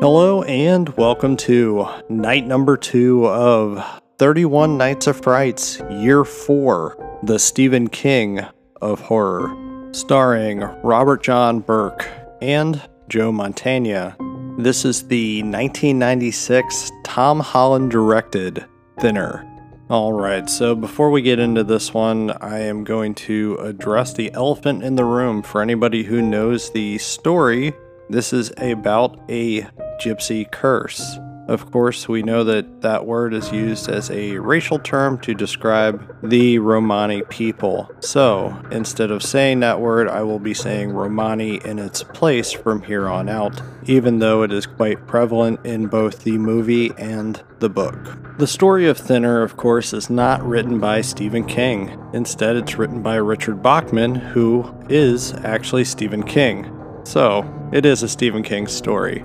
Hello, and welcome to night number two of 31 Nights of Frights, year four, the Stephen King of horror, starring Robert John Burke and Joe Mantegna. This is the 1996 Tom Holland directed Thinner. Alright, so before we get into this one, I am going to address the elephant in the room for anybody who knows the story. This is about a gypsy curse. Of course, we know that that word is used as a racial term to describe the Romani people. So, instead of saying that word, I will be saying Romani in its place from here on out, even though it is quite prevalent in both the movie and the book. The story of Thinner, of course, is not written by Stephen King. Instead, it's written by Richard Bachman, who is actually Stephen King. So, it is a Stephen King story.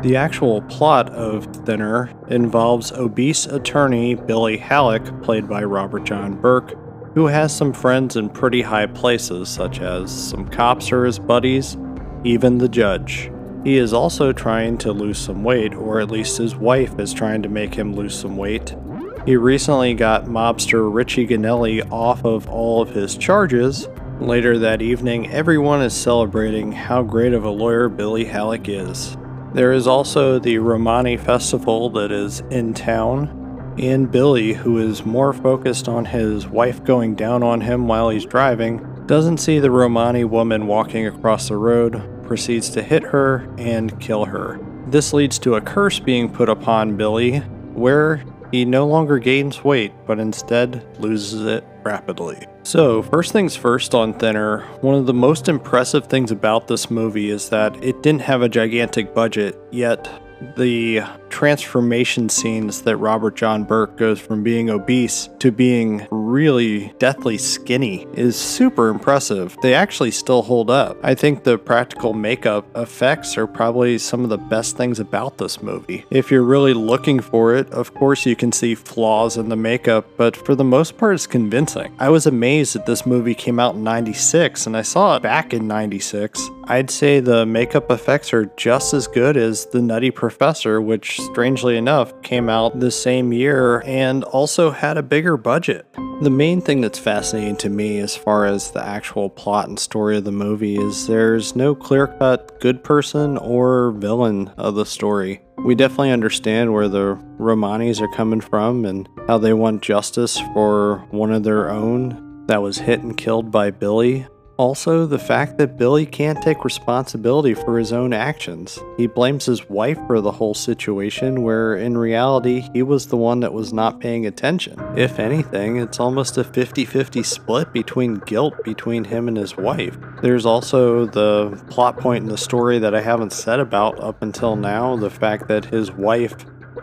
The actual plot of Thinner involves obese attorney Billy Halleck, played by Robert John Burke, who has some friends in pretty high places, such as some cops are his buddies, even the judge. He is also trying to lose some weight, or at least his wife is trying to make him lose some weight. He recently got mobster Richie Ganelli off of all of his charges. Later that evening, everyone is celebrating how great of a lawyer Billy Halleck is. There is also the Romani Festival that is in town, and Billy, who is more focused on his wife going down on him while he's driving, doesn't see the Romani woman walking across the road, proceeds to hit her and kill her. This leads to a curse being put upon Billy, where he no longer gains weight, but instead loses it rapidly. So, first things first on Thinner, one of the most impressive things about this movie is that it didn't have a gigantic budget, yet the transformation scenes that Robert John Burke goes from being obese to being really deathly skinny is super impressive. They actually still hold up. I think the practical makeup effects are probably some of the best things about this movie. If you're really looking for it, of course you can see flaws in the makeup, but for the most part it's convincing. I was amazed that this movie came out in 96 and I saw it back in 96. I'd say the makeup effects are just as good as The Nutty Professor, which strangely enough, came out the same year and also had a bigger budget. The main thing that's fascinating to me as far as the actual plot and story of the movie is there's no clear cut good person or villain of the story. We definitely understand where the Romanis are coming from and how they want justice for one of their own that was hit and killed by Billy. Also, the fact that Billy can't take responsibility for his own actions. He blames his wife for the whole situation, where in reality, he was the one that was not paying attention. If anything, it's almost a 50 50 split between guilt between him and his wife. There's also the plot point in the story that I haven't said about up until now the fact that his wife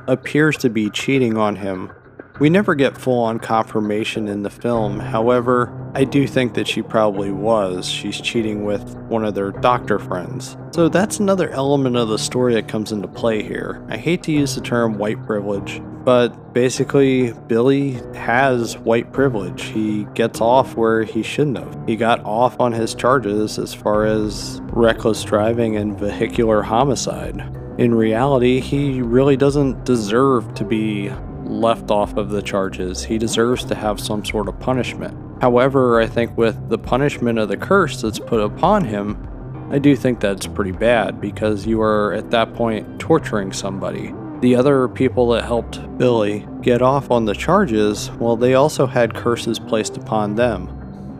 appears to be cheating on him we never get full on confirmation in the film, however, I do think that she probably was. She's cheating with one of their doctor friends. So that's another element of the story that comes into play here. I hate to use the term white privilege, but basically, Billy has white privilege. He gets off where he shouldn't have. He got off on his charges as far as reckless driving and vehicular homicide. In reality, he really doesn't deserve to be left off of the charges. He deserves to have some sort of punishment. However, I think with the punishment of the curse that's put upon him, I do think that's pretty bad because you are at that point torturing somebody. The other people that helped Billy get off on the charges, well, they also had curses placed upon them.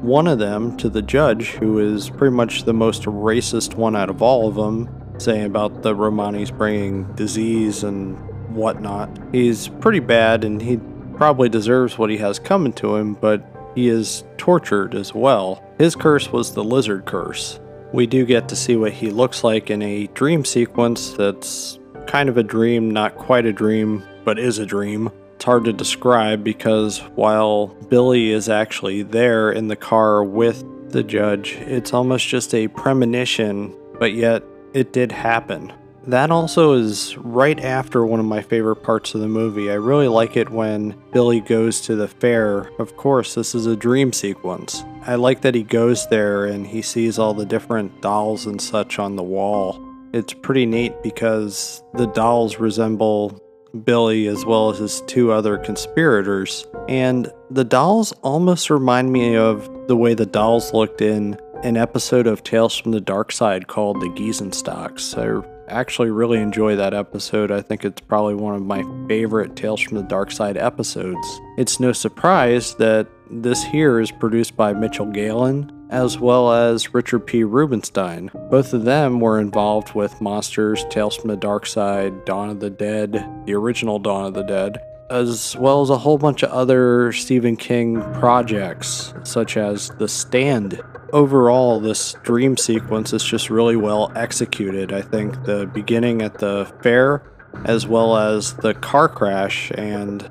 One of them to the judge, who is pretty much the most racist one out of all of them, saying about the Romanis bringing disease and whatnot. He's pretty bad and he probably deserves what he has coming to him, but he is tortured as well. His curse was the lizard curse. We do get to see what he looks like in a dream sequence that's kind of a dream, not quite a dream, but is a dream. It's hard to describe because while Billy is actually there in the car with the judge, it's almost just a premonition, but yet it did happen. That also is right after one of my favorite parts of the movie. I really like it when Billy goes to the fair. Of course, this is a dream sequence. I like that he goes there and he sees all the different dolls and such on the wall. It's pretty neat because the dolls resemble Billy as well as his two other conspirators, and the dolls almost remind me of the way the dolls looked in an episode of Tales from the Dark Side called The Geezenstacks. I actually really enjoy that episode. I think it's probably one of my favorite Tales from the Dark Side episodes. It's no surprise that this here is produced by Mitchell Galin as well as Richard P. Rubinstein. Both of them were involved with Monsters, Tales from the Dark Side, Dawn of the Dead, the original Dawn of the Dead, as well as a whole bunch of other Stephen King projects, such as The Stand. Overall, this dream sequence is just really well executed. I think the beginning at the fair, as well as the car crash and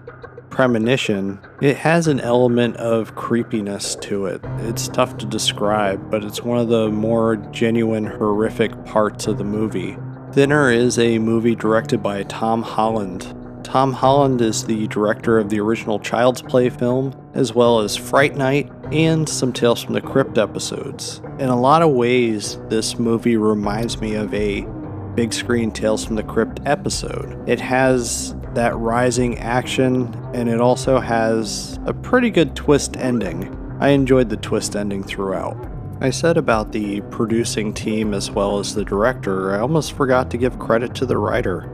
premonition, it has an element of creepiness to it. It's tough to describe, but it's one of the more genuine, horrific parts of the movie. Thinner is a movie directed by Tom Holland, Tom Holland is the director of the original Child's Play film, as well as Fright Night and some Tales from the Crypt episodes. In a lot of ways, this movie reminds me of a big screen Tales from the Crypt episode. It has that rising action, and it also has a pretty good twist ending. I enjoyed the twist ending throughout. I said about the producing team as well as the director, I almost forgot to give credit to the writer.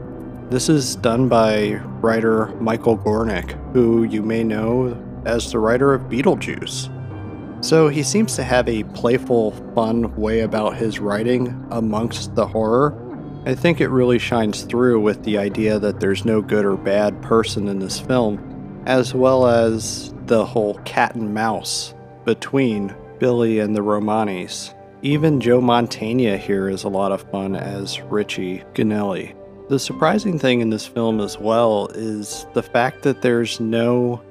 This is done by writer Michael Gornick, who you may know as the writer of Beetlejuice. So he seems to have a playful, fun way about his writing amongst the horror. I think it really shines through with the idea that there's no good or bad person in this film, as well as the whole cat and mouse between Billy and the Romanis. Even Joe Mantegna here is a lot of fun as Richie Ganelli. The surprising thing in this film as well is the fact that there's no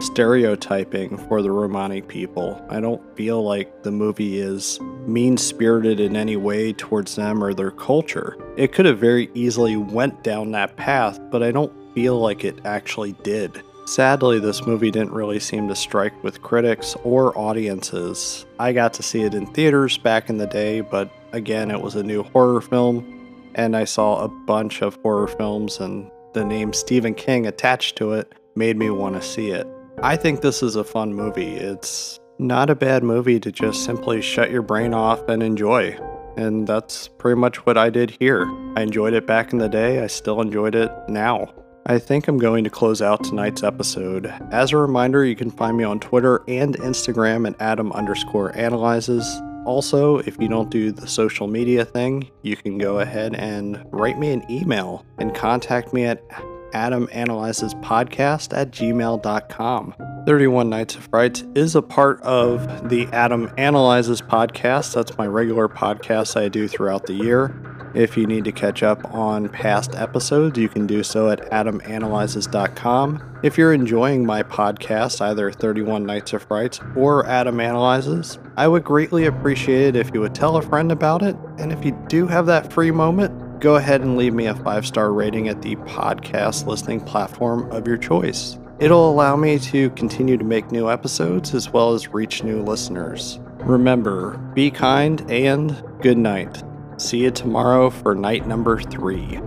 stereotyping for the Romani people. I don't feel like the movie is mean spirited in any way towards them or their culture. It could have very easily went down that path, but I don't feel like it actually did. Sadly, this movie didn't really seem to strike with critics or audiences. I got to see it in theaters back in the day, but again, it was a new horror film and I saw a bunch of horror films, and the name Stephen King attached to it made me want to see it. I think this is a fun movie. It's not a bad movie to just simply shut your brain off and enjoy. And that's pretty much what I did here. I enjoyed it back in the day, I still enjoyed it now. I think I'm going to close out tonight's episode. As a reminder, you can find me on Twitter and Instagram at Adam underscore analyzes. Also, if you don't do the social media thing, you can go ahead and write me an email and contact me at adamanalyzespodcast at gmail.com. 31 Nights of Frights is a part of the Adam Analyzes podcast. That's my regular podcast I do throughout the year. If you need to catch up on past episodes, you can do so at adamanalyzes.com. If you're enjoying my podcast, either 31 Nights of Frights or Adam Analyzes, I would greatly appreciate it if you would tell a friend about it. And if you do have that free moment, go ahead and leave me a five star rating at the podcast listening platform of your choice. It'll allow me to continue to make new episodes as well as reach new listeners. Remember, be kind and good night. See you tomorrow for night number three.